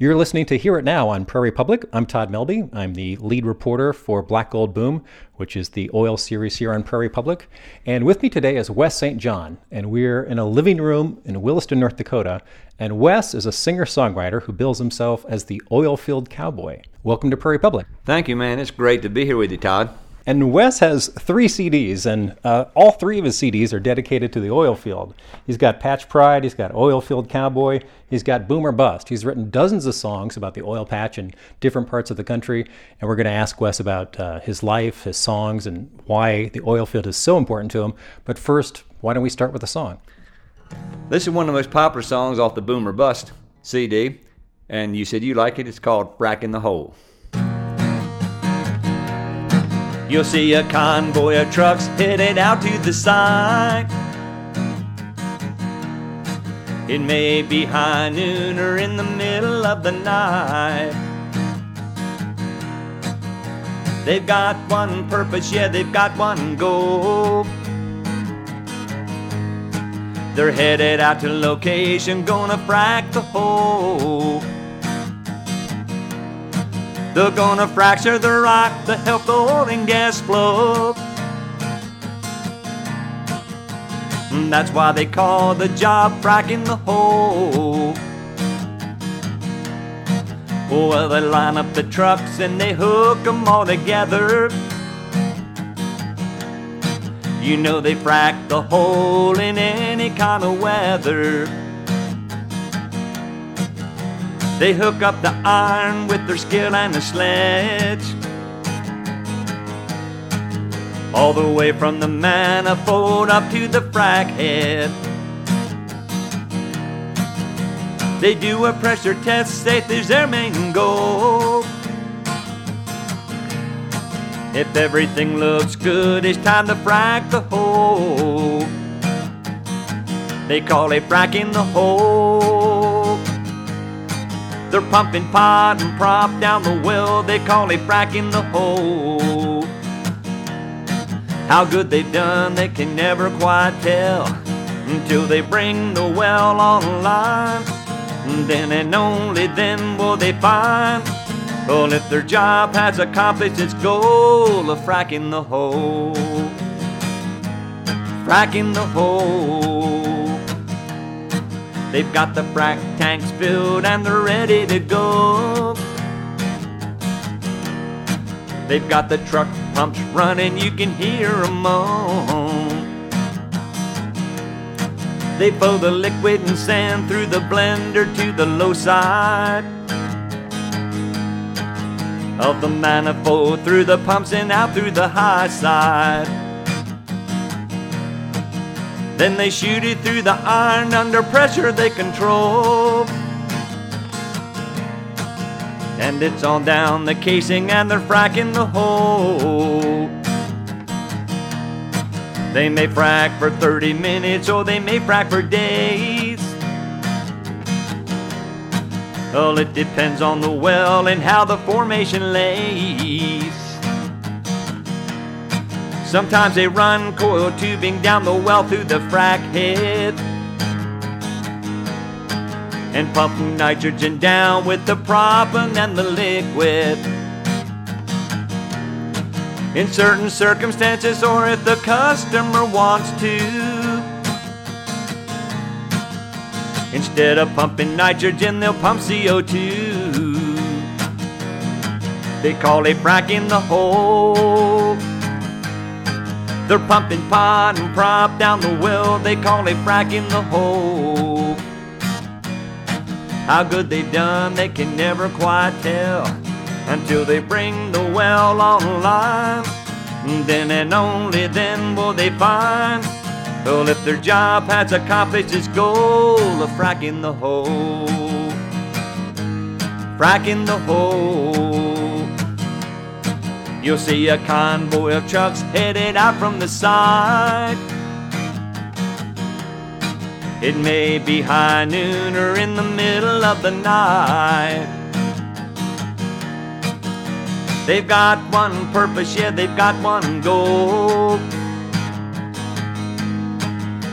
You're listening to Hear It Now on Prairie Public. I'm Todd Melby. I'm the lead reporter for Black Gold Boom, which is the oil series here on Prairie Public. And with me today is Wes St. Jon, and we're in a living room in Williston, North Dakota. And Wes is a singer songwriter who bills himself as the oilfield cowboy. Welcome to Prairie Public. Thank you, man. It's great to be here with you, Todd. And Wes has three CDs, and uh, all three of his CDs are dedicated to the oil field. He's got Patch Pride, he's got Oil Field Cowboy, he's got Boom or Bust. He's written dozens of songs about the oil patch in different parts of the country, and we're going to ask Wes about uh, his life, his songs, and why the oil field is so important to him. But first, why don't we start with a song? This is one of the most popular songs off the Boom or Bust CD, and you said you like it. It's called Fracking the Hole. You'll see a convoy of trucks headed out to the site. It may be high noon or in the middle of the night. They've got one purpose, yeah, they've got one goal. They're headed out to location, gonna frack the hole. They're gonna fracture the rock to help the oil and gas flow. That's why they call the job fracking the hole. Well, they line up the trucks and they hook 'em all together. You know they frack the hole in any kind of weather. They hook up the iron with their skill and a sledge. All the way from the manifold up to the frac head. They do a pressure test, safety's their main goal. If everything looks good, it's time to frack the hole. They call it fracking the hole. They're pumping pot and prop down the well, they call it fracking the hole. How good they've done, they can never quite tell until they bring the well online. And then and only then will they find, well, if their job has accomplished its goal of fracking the hole. Fracking the hole. They've got the frac tanks filled and they're ready to go. They've got the truck pumps running, you can hear 'em moan. They flow the liquid and sand through the blender to the low side of the manifold, through the pumps and out through the high side. Then they shoot it through the iron under pressure they control. And it's all down the casing and they're fracking the hole. They may frack for 30 minutes or they may frack for days. Well, it depends on the well and how the formation lays. Sometimes they run coil tubing down the well through the frac head and pump nitrogen down with the proppant and the liquid. In certain circumstances, or if the customer wants to, instead of pumping nitrogen, they'll pump CO2. They call it fracking the hole. They're pumping pot and prop down the well, they call it fracking the hole. How good they've done, they can never quite tell until they bring the well online. Then and only then will they find, well, if their job has accomplished its goal of fracking the hole. Fracking the hole. You'll see a convoy of trucks headed out from the side. It may be high noon or in the middle of the night. They've got one purpose, yeah, they've got one goal.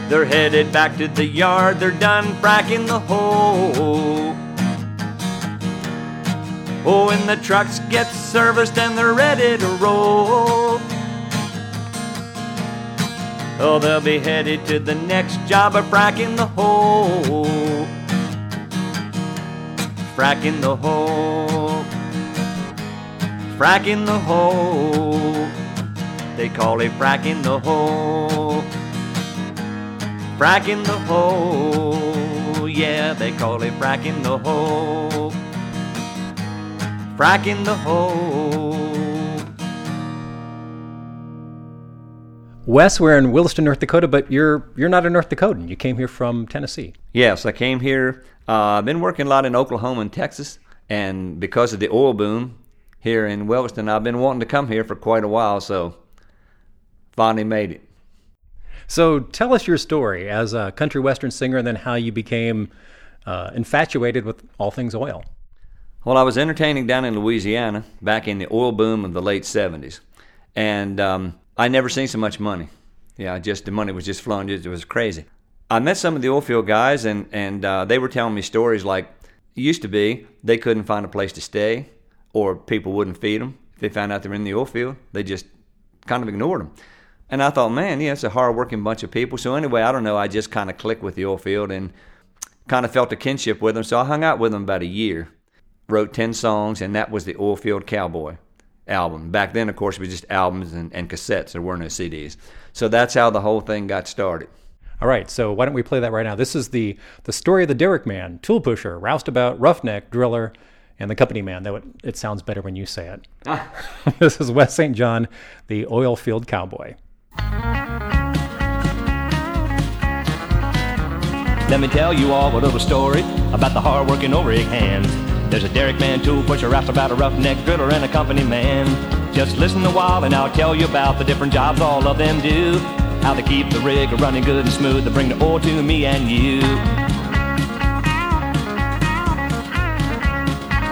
They're headed back to the yard, they're done fracking the hole. Oh, when the trucks get serviced and they're ready to roll. Oh, they'll be headed to the next job of fracking the hole. Fracking the hole. Fracking the hole. They call it fracking the hole. Fracking the hole. Yeah, they call it fracking the hole. Fracking the hole. Wes, we're in Williston, North Dakota, but you're you're not a North Dakotan. You came here from Tennessee. Yes, I came here. Uh, I've been working a lot in Oklahoma and Texas, and because of the oil boom here in Williston, I've been wanting to come here for quite a while. So finally made it. So tell us your story as a country western singer, and then how you became uh, infatuated with all things oil. Well, I was entertaining down in Louisiana back in the oil boom of the late '70s, and um, I never seen so much money. Yeah, just the money was just flowing. It was crazy. I met some of the oil field guys, and and uh, they were telling me stories like used to be they couldn't find a place to stay, or people wouldn't feed them if they found out they were in the oil field. They just kind of ignored them. And I thought, man, yeah, it's a hard-working bunch of people. So anyway, I don't know. I just kind of clicked with the oil field and kind of felt a kinship with them. So I hung out with them about a year, wrote ten songs, and that was the Oil Field Cowboy album. Back then, of course, it was just albums and, and cassettes. There were no CDs. So that's how the whole thing got started. All right, so why don't we play that right now? This is the the story of the Derrick Man, tool pusher, roustabout, roughneck, driller, and the company man. Though it, it sounds better when you say it. Ah. this is Wes St. Jon, the oil field cowboy. Let me tell you all a little story about the hard-working O-rig hands. There's a Derrick man, tool pusher, about a roughneck driller, and a company man. Just listen a while and I'll tell you about the different jobs all of them do. How they keep the rig running good and smooth to bring the oil to me and you.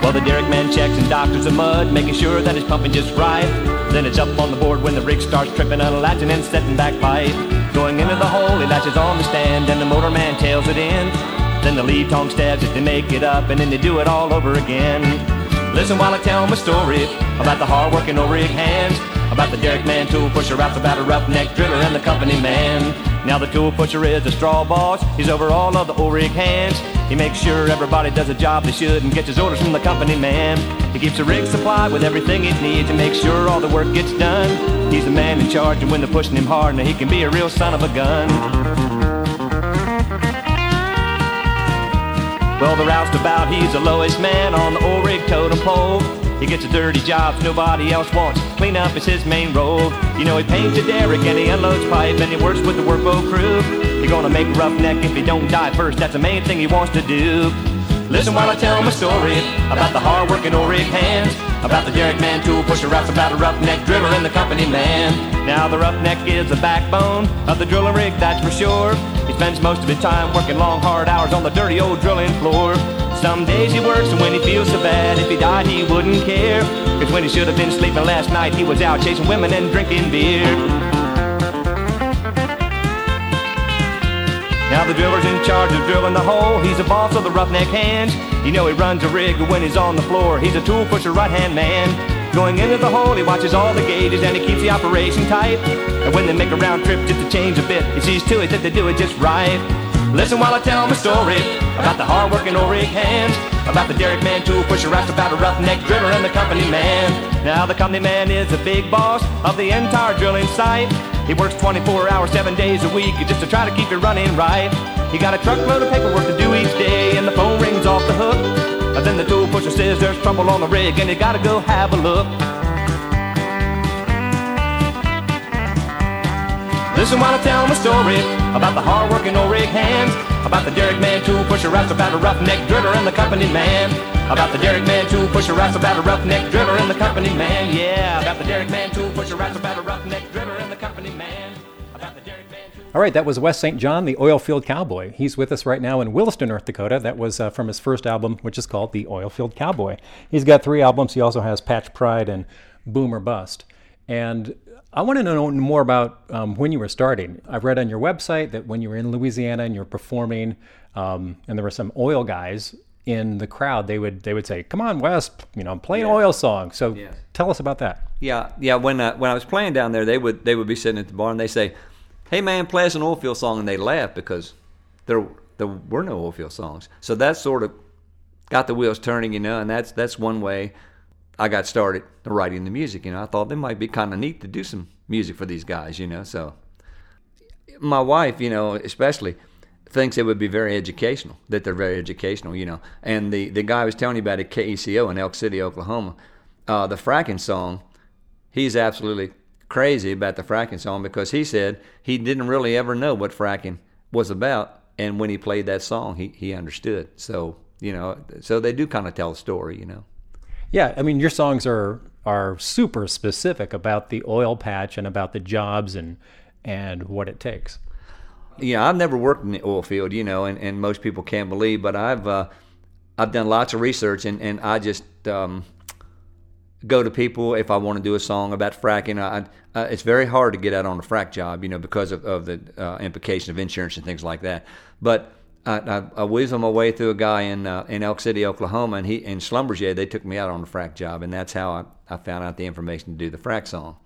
Well, the Derrick man checks and doctors the mud, making sure that it's pumping just right. Then it's up on the board when the rig starts tripping, unlatching and setting back pipe. Going into the hole, he latches on the stand, and the motor man tails it in. Then the lead tongue stabs it to make it up, and then they do it all over again. Listen while I tell my story about the hard-working O-rig hands, about the Derrick man tool pusher, out a roughneck driller and the company man. Now the tool pusher is a straw boss. He's over all of the O-rig hands. He makes sure everybody does a job they should and gets his orders from the company man. He keeps the rig supplied with everything it needs and makes sure all the work gets done. He's the man in charge, and when they're pushing him hard, now he can be a real son of a gun. Well, the roustabout, he's the lowest man on the O-rig totem pole. He gets the dirty jobs nobody else wants. Clean up is his main role. You know, he paints a derrick and he unloads pipe and he works with the workboat crew. He's gonna make a roughneck if he don't die first. That's the main thing he wants to do. Listen while I tell my story about the hard-working O-rig hands, about the Derrick man tool pusher, about a roughneck driller, and the company man. Now the roughneck is the backbone of the drilling rig, that's for sure. He spends most of his time working long, hard hours on the dirty old drilling floor. Some days he works, and when he feels so bad, if he died, he wouldn't care. Cause when he should have been sleeping last night, he was out chasing women and drinking beer. Now the driller's in charge of drilling the hole. He's the boss of the roughneck hands. You know he runs a rig, when he's on the floor, he's a tool pusher, right-hand man. Going into the hole, he watches all the gauges and he keeps the operation tight. And when they make a round trip just to change a bit, he sees to it that they do it just right. Listen while I tell my story about the hard-working O-rig hands, about the Derrick man tool pusher, about a roughneck driller and the company man. Now the company man is the big boss of the entire drilling site. He works 24 hours, seven days a week just to try to keep it running right. He got a truckload of paperwork to do each day, and the phone rings off the hook. And then the tool pusher says there's trouble on the rig, and you gotta go have a look. Listen while I tell my story about the hard-working O-rig hands, about the Derrick man tool pusher, about a roughneck driller and the company man. About the Derrick man tool pusher, about a roughneck driller and the company man. Yeah, about the Derrick man tool pusher, about a roughneck driller and the All right, that was Wes St. Jon, the Oilfield Cowboy. He's with us right now in Williston, North Dakota. That was uh, from his first album, which is called The Oilfield Cowboy. He's got three albums. He also has Patch Pride and Boom or Bust. And I want to know more about um, when you were starting. I've read on your website that when you were in Louisiana and you were performing, um, and there were some oil guys in the crowd, they would they would say, "Come on, Wes, you know, play an Yeah. oil song." So Yes. tell us about that. Yeah, yeah. When uh, when I was playing down there, they would they would be sitting at the bar and they say, "Hey man, play us an oil field song," and they laugh because there there were no oil field songs. So that sort of got the wheels turning, you know. And that's that's one way I got started writing the music. You know, I thought it might be kind of neat to do some music for these guys, you know. So my wife, you know, especially thinks it would be very educational, that they're very educational, you know. And the, the guy I was telling you about at KECO in Elk City, Oklahoma, uh, the fracking song, he's absolutely crazy about the fracking song because he said he didn't really ever know what fracking was about. And when he played that song, he, he understood. So, you know, so they do kind of tell a story, you know. Yeah, I mean, your songs are are super specific about the oil patch and about the jobs and and what it takes. Yeah, I've never worked in the oil field, you know, and, and most people can't believe, but I've uh, I've done lots of research, and, and I just um, go to people if I want to do a song about fracking. I, uh, it's very hard to get out on a frack job, you know, because of, of the uh, implication of insurance and things like that. But I, I, I my way through a guy in uh, in Elk City, Oklahoma, and he in Schlumberger. They took me out on a frack job, and that's how I, I found out the information to do the frack song.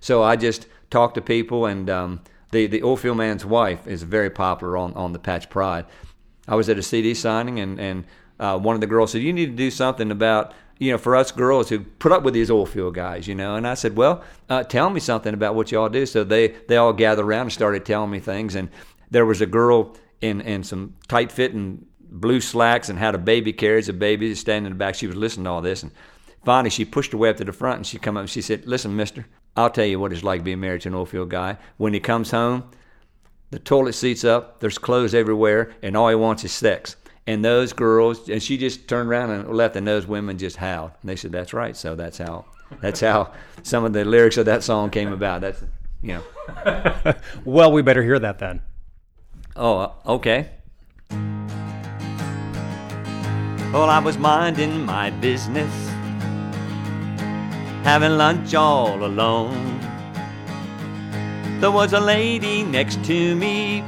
So I just talked to people, and um, the the oilfield man's wife is very popular on, on the Patch Pride. I was at a CD signing, and and uh, one of the girls said, "You need to do something about." You know, for us girls who put up with these oilfield guys, you know, and I said, "Well, uh, tell me something about what y'all do." So they they all gathered around and started telling me things. And there was a girl in in some tight fitting blue slacks and had a baby carriage, a baby standing in the back. She was listening to all this, and finally she pushed her way up to the front and she come up and she said, "Listen, Mister, I'll tell you what it's like being married to an oilfield guy. When he comes home, the toilet seat's up, there's clothes everywhere, and all he wants is sex." And those girls, and she just turned around and left, and those women just howled. And they said, "That's right." So that's how that's how some of the lyrics of that song came about. That's you know. Well, we better hear that then. Oh, uh, okay. Well, I was minding my business, having lunch all alone. There was a lady next to me,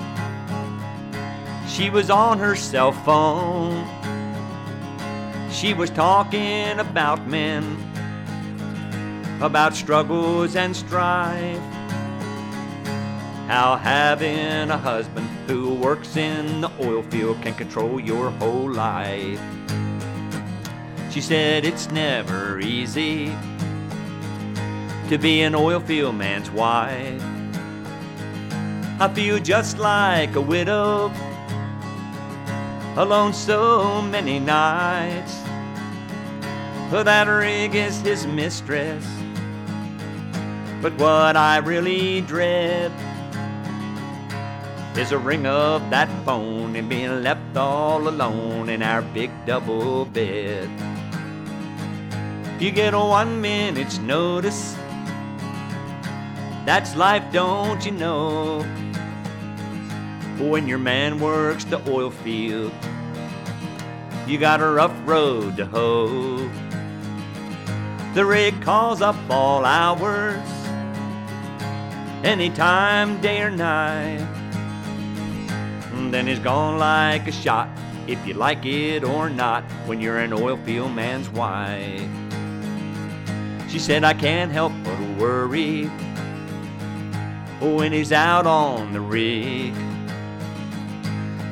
she was on her cell phone. She was talking about men, about struggles and strife how having a husband who works in the oil field can control your whole life. She said it's never easy to be an oil field man's wife. I feel just like a widow, alone so many nights. For that rig is his mistress. But what I really dread is a ring of that phone and being left all alone in our big double bed. You get a one minute's notice. That's life, don't you know? When your man works the oil field, you got a rough road to hoe. The rig calls up all hours, anytime, day or night. Then he's gone like a shot, if you like it or not, when you're an oil field man's wife. She said, I can't help but worry when he's out on the rig.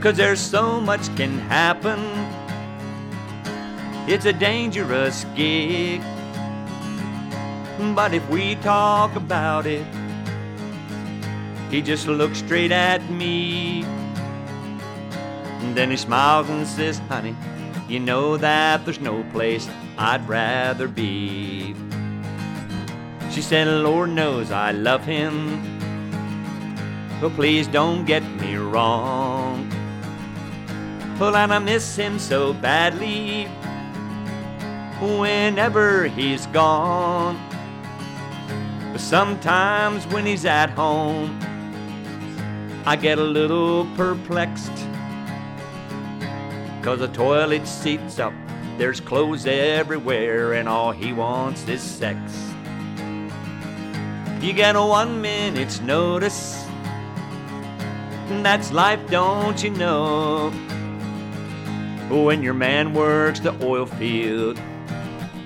Cause there's so much can happen. It's a dangerous gig. But if we talk about it, he just looks straight at me. And then he smiles and says, Honey, you know that there's no place I'd rather be. She said, Lord knows I love him. But please don't get me wrong. And I miss him so badly whenever he's gone. But sometimes when he's at home, I get a little perplexed. Cause the toilet seat's up, there's clothes everywhere, and all he wants is sex. You get a one minute's notice, that's life, don't you know? Oh, when your man works the oil field.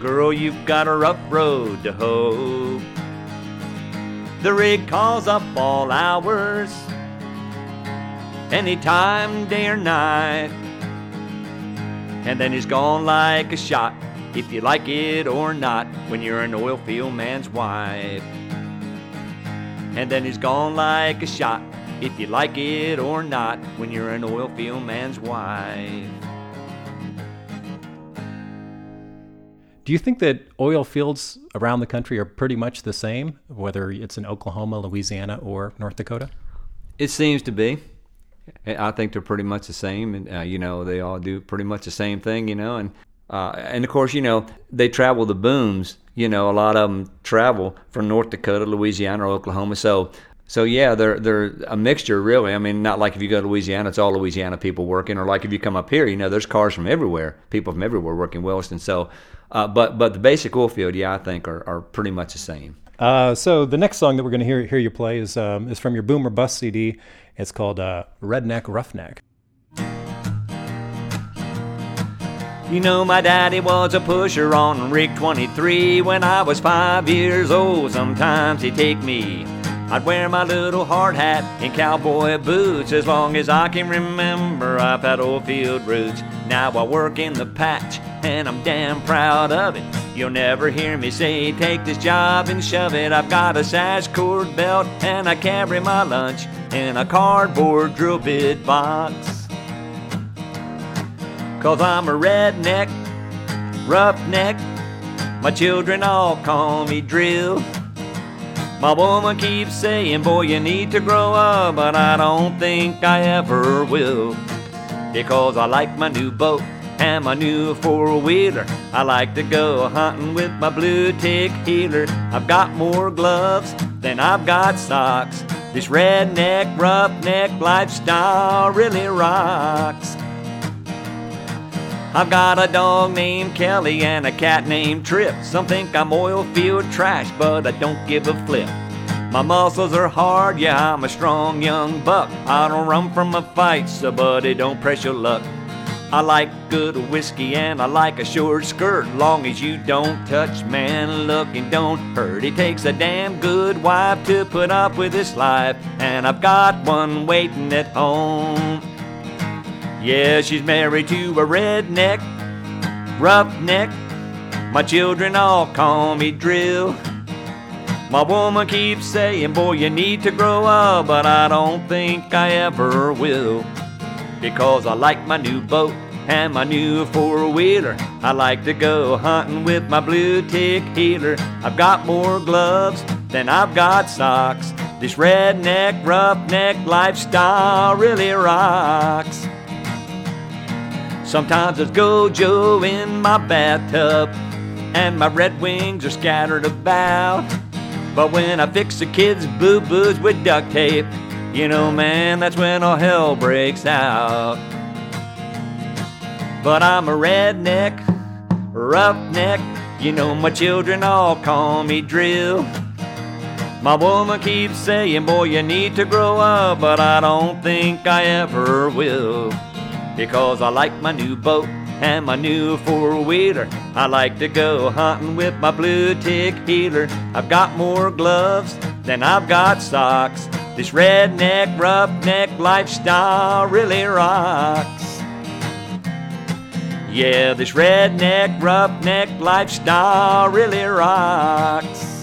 Girl, you've got a rough road to hoe. The rig calls up all hours, anytime, day or night. And then he's gone like a shot, if you like it or not, when you're an oil field man's wife. And then he's gone like a shot, if you like it or not, when you're an oil field man's wife. Do you think that oil fields around the country are pretty much the same, whether it's in Oklahoma, Louisiana, or North Dakota? It seems to be. I think they're pretty much the same, and uh, you know they all do pretty much the same thing, you know, and uh, and of course you know they travel the booms. You know, a lot of them travel from North Dakota, Louisiana, or Oklahoma. So so yeah, they're they're a mixture really. I mean, not like if you go to Louisiana, it's all Louisiana people working, or like if you come up here, you know, there's cars from everywhere, people from everywhere working Williston. So, uh, but but the basic oil field, yeah, I think are, are pretty much the same. Uh, so the next song that we're going to hear hear you play is um, is from your Boom or Bust CD. It's called uh, Redneck Roughneck. You know, my daddy was a pusher on Rig 23 when I was five years old. Sometimes he'd take me. I'd wear my little hard hat and cowboy boots as long as I can remember. I've had old field roots. Now I work in the patch and I'm damn proud of it. You'll never hear me say, take this job and shove it. I've got a sash cord belt and I carry my lunch in a cardboard drill bit box. Cause I'm a redneck, roughneck. My children all call me drill. My woman keeps saying, boy, you need to grow up, but I don't think I ever will. Because I like my new boat and my new four wheeler. I like to go hunting with my blue tick heeler. I've got more gloves than I've got socks. This redneck, roughneck lifestyle really rocks. I've got a dog named Kelly and a cat named Trip. Some think I'm oil field trash, but I don't give a flip. My muscles are hard, yeah, I'm a strong young buck. I don't run from a fight, so buddy, don't press your luck. I like good whiskey and I like a short skirt, long as you don't touch, man, look and don't hurt. It takes a damn good wife to put up with this life, and I've got one waiting at home. Yeah, she's married to a redneck, roughneck. My children all call me drill. My woman keeps saying, boy, you need to grow up, but I don't think I ever will. Because I like my new boat and my new four wheeler. I like to go hunting with my blue tick heeler. I've got more gloves than I've got socks. This redneck, roughneck lifestyle really rocks. Sometimes there's Gojo in my bathtub, and my red wings are scattered about. But when I fix the kid's boo boos with duct tape, you know, man, that's when all hell breaks out. But I'm a redneck, roughneck, you know, my children all call me drill. My woman keeps saying, boy, you need to grow up, but I don't think I ever will because I like my new boat and my new four wheeler. I like to go hunting with my blue tick heeler. I've got more gloves than I've got socks. This redneck, roughneck lifestyle really rocks. Yeah, this redneck, roughneck lifestyle really rocks.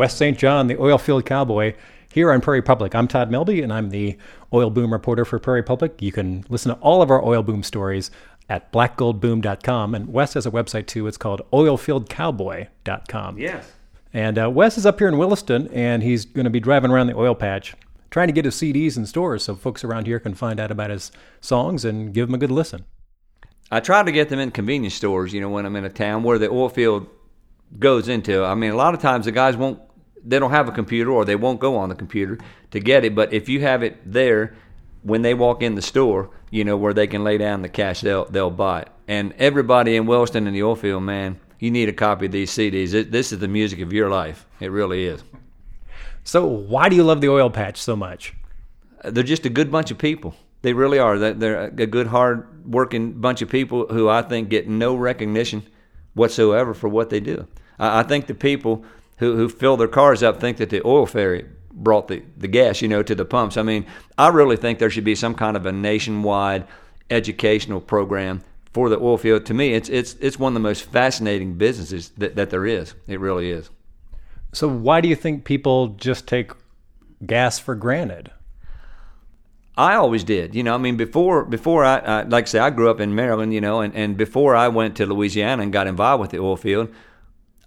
Wes St. Jon, the oil field cowboy, here on Prairie Public. I'm Todd Melby, and I'm the oil boom reporter for Prairie Public. You can listen to all of our oil boom stories at blackgoldboom.com. And Wes has a website too. It's called oilfieldcowboy.com. Yes. And uh, Wes is up here in Williston, and he's going to be driving around the oil patch trying to get his CDs in stores so folks around here can find out about his songs and give them a good listen. I try to get them in convenience stores, you know, when I'm in a town where the oil field goes into. I mean, a lot of times the guys won't, they don't have a computer or they won't go on the computer to get it. But if you have it there when they walk in the store, you know, where they can lay down the cash, they'll they'll buy it. And everybody in Williston and the oil field, man, you need a copy of these CDs. It, this is the music of your life. It really is. So, why do you love the oil patch so much? Uh, they're just a good bunch of people. They really are. They're a good, hard working bunch of people who I think get no recognition whatsoever for what they do. I think the people who, who fill their cars up think that the oil fairy brought the, the gas, you know, to the pumps. I mean, I really think there should be some kind of a nationwide educational program for the oil field. To me, it's it's it's one of the most fascinating businesses that, that there is. It really is. So why do you think people just take gas for granted? I always did. You know, I mean, before before I, I, like I say, I grew up in Maryland. You know, and, and before I went to Louisiana and got involved with the oil field,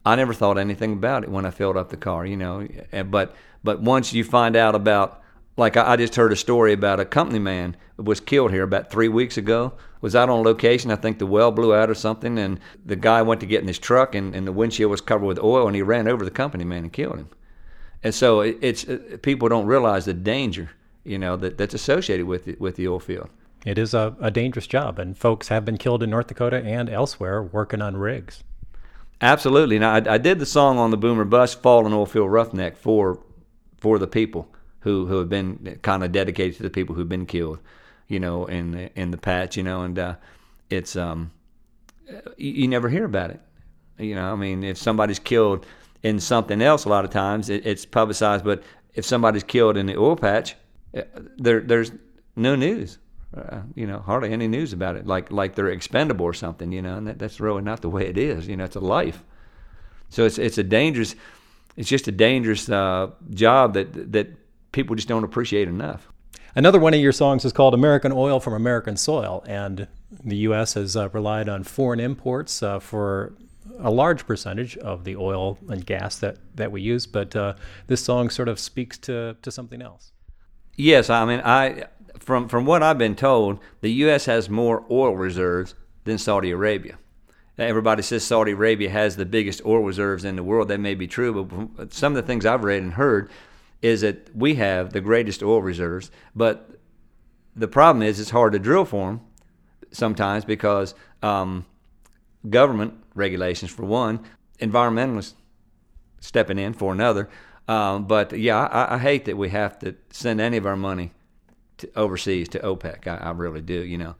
I never thought anything about it when I filled up the car. You know, eh, but but once you find out about like I, just heard a story about a company man was killed here about three weeks ago. Was out on location. I think the well blew out or something, and the guy went to get in his truck, and, and the windshield was covered with oil, and he ran over the company man and killed him. And so it, it's it, people don't realize the danger, you know, that, that's associated with the, with the oil field. It is a, a dangerous job, and folks have been killed in North Dakota and elsewhere working on rigs. Absolutely. Now, I, I did the song on the Boom or Bust, Fallen Oilfield Roughneck, for for the people who who have been kind of dedicated to the people who've been killed, you know, in the, in the patch, you know, and uh, it's um, you, you, never hear about it, you know. I mean, if somebody's killed in something else, a lot of times it, it's publicized, but if somebody's killed in the oil patch, uh, there there's no news. Uh, you know, hardly any news about it, like like they're expendable or something, you know, and that, that's really not the way it is. You know, it's a life. So it's it's a dangerous, it's just a dangerous uh, job that that people just don't appreciate enough. Another one of your songs is called American Oil from American Soil, and the U.S. has uh, relied on foreign imports uh, for a large percentage of the oil and gas that, that we use, but uh, this song sort of speaks to, to something else. Yes, I mean, I from from what I've been told, the U.S. has more oil reserves than Saudi Arabia. Everybody says Saudi Arabia has the biggest oil reserves in the world. That may be true, but some of the things I've read and heard, is that we have the greatest oil reserves, but the problem is it's hard to drill for them sometimes because um, government regulations for one, environmentalists stepping in for another. Um, but yeah, I, I, hate that we have to send any of our money to overseas to OPEC. I, I really do, you know.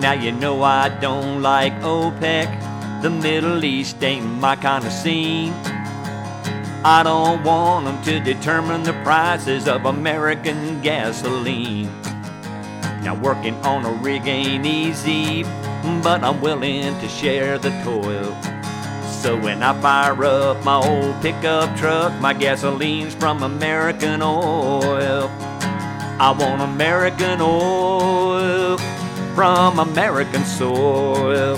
Now you know I don't like OPEC. The Middle East ain't my kind of scene. I don't want them to determine the prices of American gasoline. Now, working on a rig ain't easy, but I'm willing to share the toil. So when I fire up my old pickup truck, my gasoline's from American oil. I want American oil from American soil.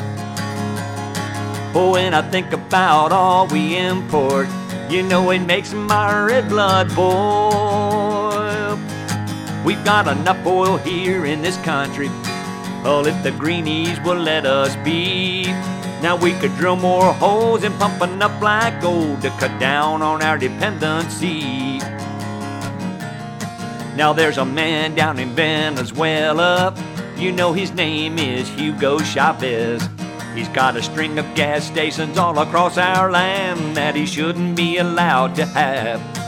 Oh, when I think about all we import, you know it makes my red blood boil. We've got enough oil here in this country. Oh, if the greenies will let us be. Now we could drill more holes and pump enough black gold to cut down on our dependency. Now there's a man down in Venezuela. You know his name is Hugo Chavez. He's got a string of gas stations all across our land that he shouldn't be allowed to have.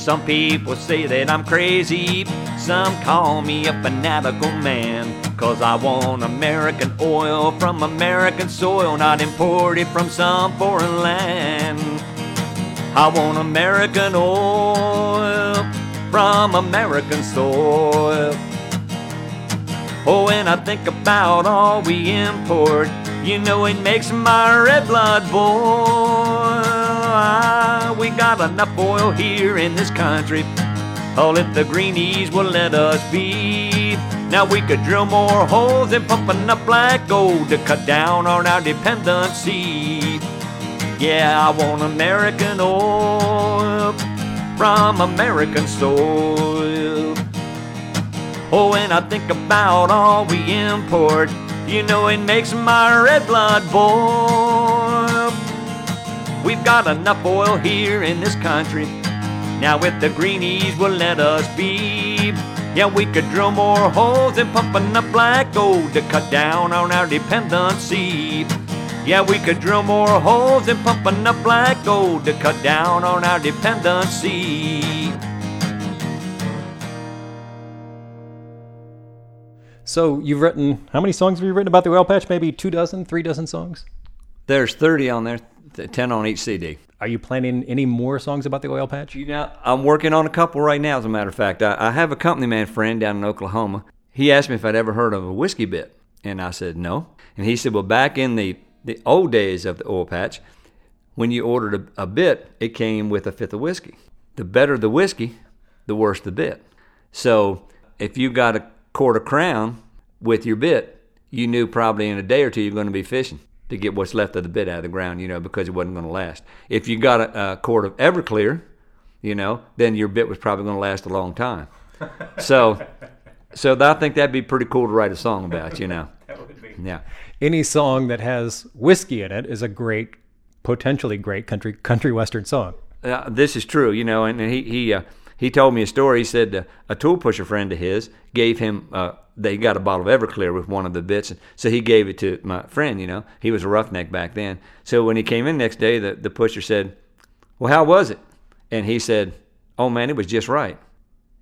Some people say that I'm crazy, some call me a fanatical man. Cause I want American oil from American soil, not imported from some foreign land. I want American oil from American soil. Oh, when I think about all we import, you know it makes my red blood boil. Ah, we got enough oil here in this country. Oh, if the greenies will let us be. Now we could drill more holes and pump enough black gold to cut down on our dependency. Yeah, I want American oil from American soil. Oh, when I think about all we import, you know it makes my red blood boil. We've got enough oil here in this country. Now, if the greenies will let us be, yeah, we could drill more holes and pump enough black gold to cut down on our dependency. Yeah, we could drill more holes and pump enough black gold to cut down on our dependency. So you've written how many songs have you written about the oil patch? Maybe two dozen, three dozen songs. There's 30 on there, 10 on each CD. Are you planning any more songs about the oil patch? You know, I'm working on a couple right now, as a matter of fact. I, I have a company man friend down in Oklahoma. He asked me if I'd ever heard of a whiskey bit, and I said no. And he said, well, back in the, the old days of the oil patch, when you ordered a, a bit, it came with a fifth of whiskey. The better the whiskey, the worse the bit. So if you got a quarter crown with your bit, you knew probably in a day or two you're going to be fishing to get what's left of the bit out of the ground, you know, because it wasn't going to last. If you got a, a quart of Everclear, you know, then your bit was probably going to last a long time. So, so I think that'd be pretty cool to write a song about, you know. that would be. Yeah. Any song that has whiskey in it is a great, potentially great country country western song. Uh, this is true, you know, and he he uh, he told me a story. He said uh, a tool pusher friend of his gave him uh, they got a bottle of Everclear with one of the bits, so he gave it to my friend. You know, he was a roughneck back then. So when he came in next day, the the pusher said, "Well, how was it?" And he said, "Oh man, it was just right."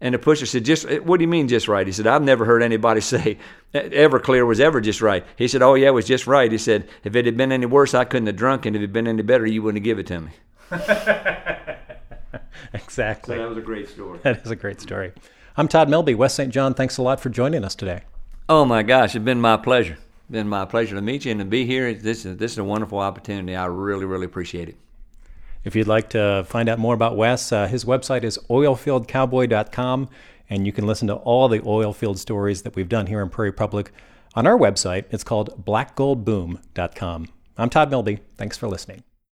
And the pusher said, "Just what do you mean just right?" He said, "I've never heard anybody say Everclear was ever just right." He said, "Oh yeah, it was just right." He said, "If it had been any worse, I couldn't have drunk, and if it had been any better, you wouldn't have given it to me." exactly. So that was a great story. That is a great story. I'm Todd Melby, West St. Jon. Thanks a lot for joining us today. Oh my gosh, it's been my pleasure. Been my pleasure to meet you and to be here. This is this is a wonderful opportunity. I really really appreciate it. If you'd like to find out more about Wes, uh, his website is oilfieldcowboy.com, and you can listen to all the oilfield stories that we've done here in Prairie Public on our website. It's called blackgoldboom.com. I'm Todd Melby. Thanks for listening.